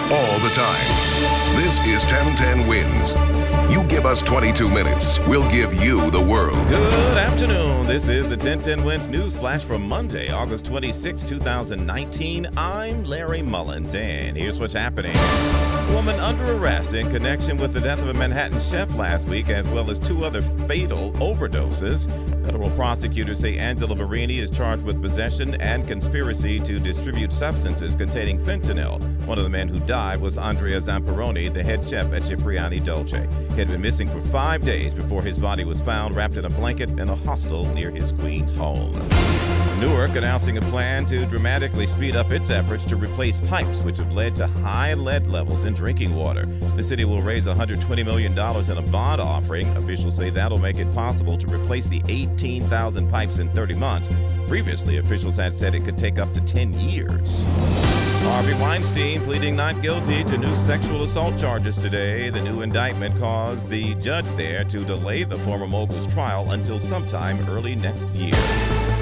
All the time. This is 1010 Wins. You give us 22 minutes, we'll give you the world. Good afternoon. This is the 1010 Wins News Flash for Monday, August 26, 2019. I'm Larry Mullins, and here's what's happening. A woman under arrest in connection with the death of a Manhattan chef last week, as well as two other fatal overdoses. Federal prosecutors say Angela Barini is charged with possession and conspiracy to distribute substances containing fentanyl. One of the men who died was Andrea Zamperoni, the head chef at Cipriani Dolci. He had been missing for five days before his body was found wrapped in a blanket in a hostel near his Queens home. Newark announcing a plan to dramatically speed up its efforts to replace pipes, which have led to high lead levels in drinking water. The city will raise $120 million in a bond offering. Officials say that'll make it possible to replace the 18,000 pipes in 30 months. Previously, officials had said it could take up to 10 years. Harvey Weinstein pleading not guilty to new sexual assault charges today. The new indictment caused the judge there to delay the former mogul's trial until sometime early next year.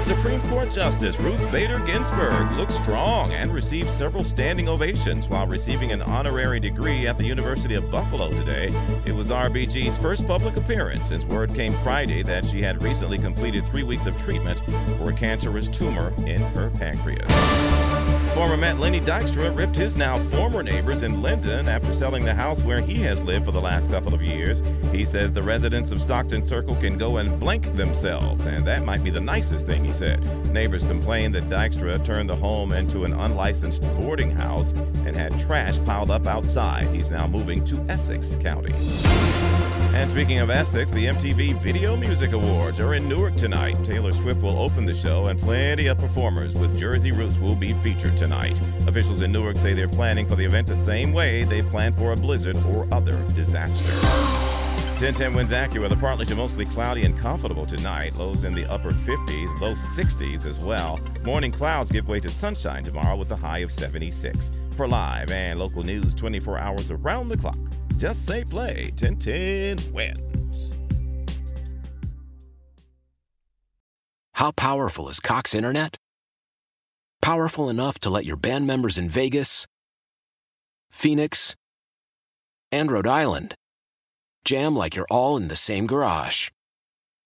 Supreme Court Justice Ruth Bader Ginsburg looks strong and received several standing ovations while receiving an honorary degree at the University of Buffalo today. It was RBG's first public appearance as word came Friday that she had recently completed three weeks of treatment for a cancerous tumor in her pancreas. Former Met Lenny Dykstra ripped his now former neighbors in Linden after selling the house where he has lived for the last couple of years. He says the residents of Stockton Circle can go and blank themselves, and that might be the nicest thing, he said. Neighbors complained that Dykstra turned the home into an unlicensed boarding house and had trash piled up outside. He's now moving to Essex County. And speaking of Essex, the MTV Video Music Awards are in Newark tonight. Taylor Swift will open the show, and plenty of performers with Jersey roots will be featured tonight. Officials in Newark say they're planning for the event the same way they plan for a blizzard or other disaster. 1010 Wins Acura, the partly to mostly cloudy and comfortable tonight. Lows in the upper 50s, low 60s as well. Morning clouds give way to sunshine tomorrow with a high of 76. For live and local news 24 hours around the clock, just say play 1010 Wins. How powerful is Cox Internet? Powerful enough to let your band members in Vegas, Phoenix, and Rhode Island jam like you're all in the same garage.